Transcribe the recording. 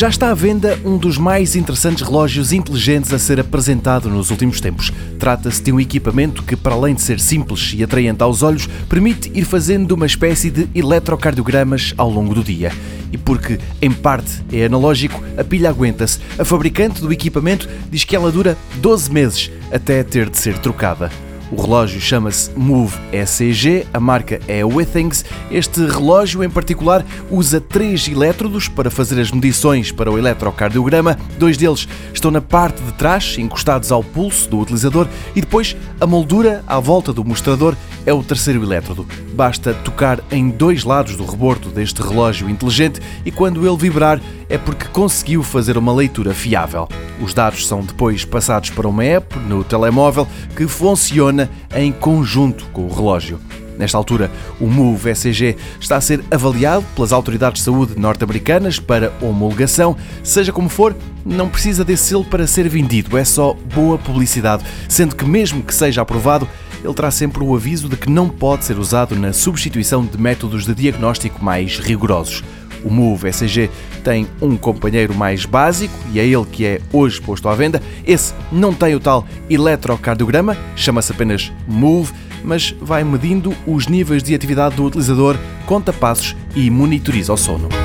Já está à venda um dos mais interessantes relógios inteligentes a ser apresentado nos últimos tempos. Trata-se de um equipamento que, para além de ser simples e atraente aos olhos, permite ir fazendo uma espécie de eletrocardiogramas ao longo do dia. E porque, em parte, é analógico, a pilha aguenta-se. A fabricante do equipamento diz que ela dura 12 meses até ter de ser trocada. O relógio chama-se Move ECG, a marca é Withings. Este relógio, em particular, usa três elétrodos para fazer as medições para o eletrocardiograma. Dois deles estão na parte de trás, encostados ao pulso do utilizador, e depois a moldura à volta do mostrador é o terceiro elétrodo. Basta tocar em dois lados do rebordo deste relógio inteligente e quando ele vibrar é porque conseguiu fazer uma leitura fiável. Os dados são depois passados para uma app no telemóvel que funciona em conjunto com o relógio. Nesta altura, o Move ECG está a ser avaliado pelas autoridades de saúde norte-americanas para homologação. Seja como for, não precisa desse selo para ser vendido, é só boa publicidade, sendo que, mesmo que seja aprovado, ele terá sempre o aviso de que não pode ser usado na substituição de métodos de diagnóstico mais rigorosos. O Move ECG tem um companheiro mais básico e é ele que é hoje posto à venda. Esse não tem o tal eletrocardiograma, chama-se apenas Move, mas vai medindo os níveis de atividade do utilizador, conta passos e monitoriza o sono.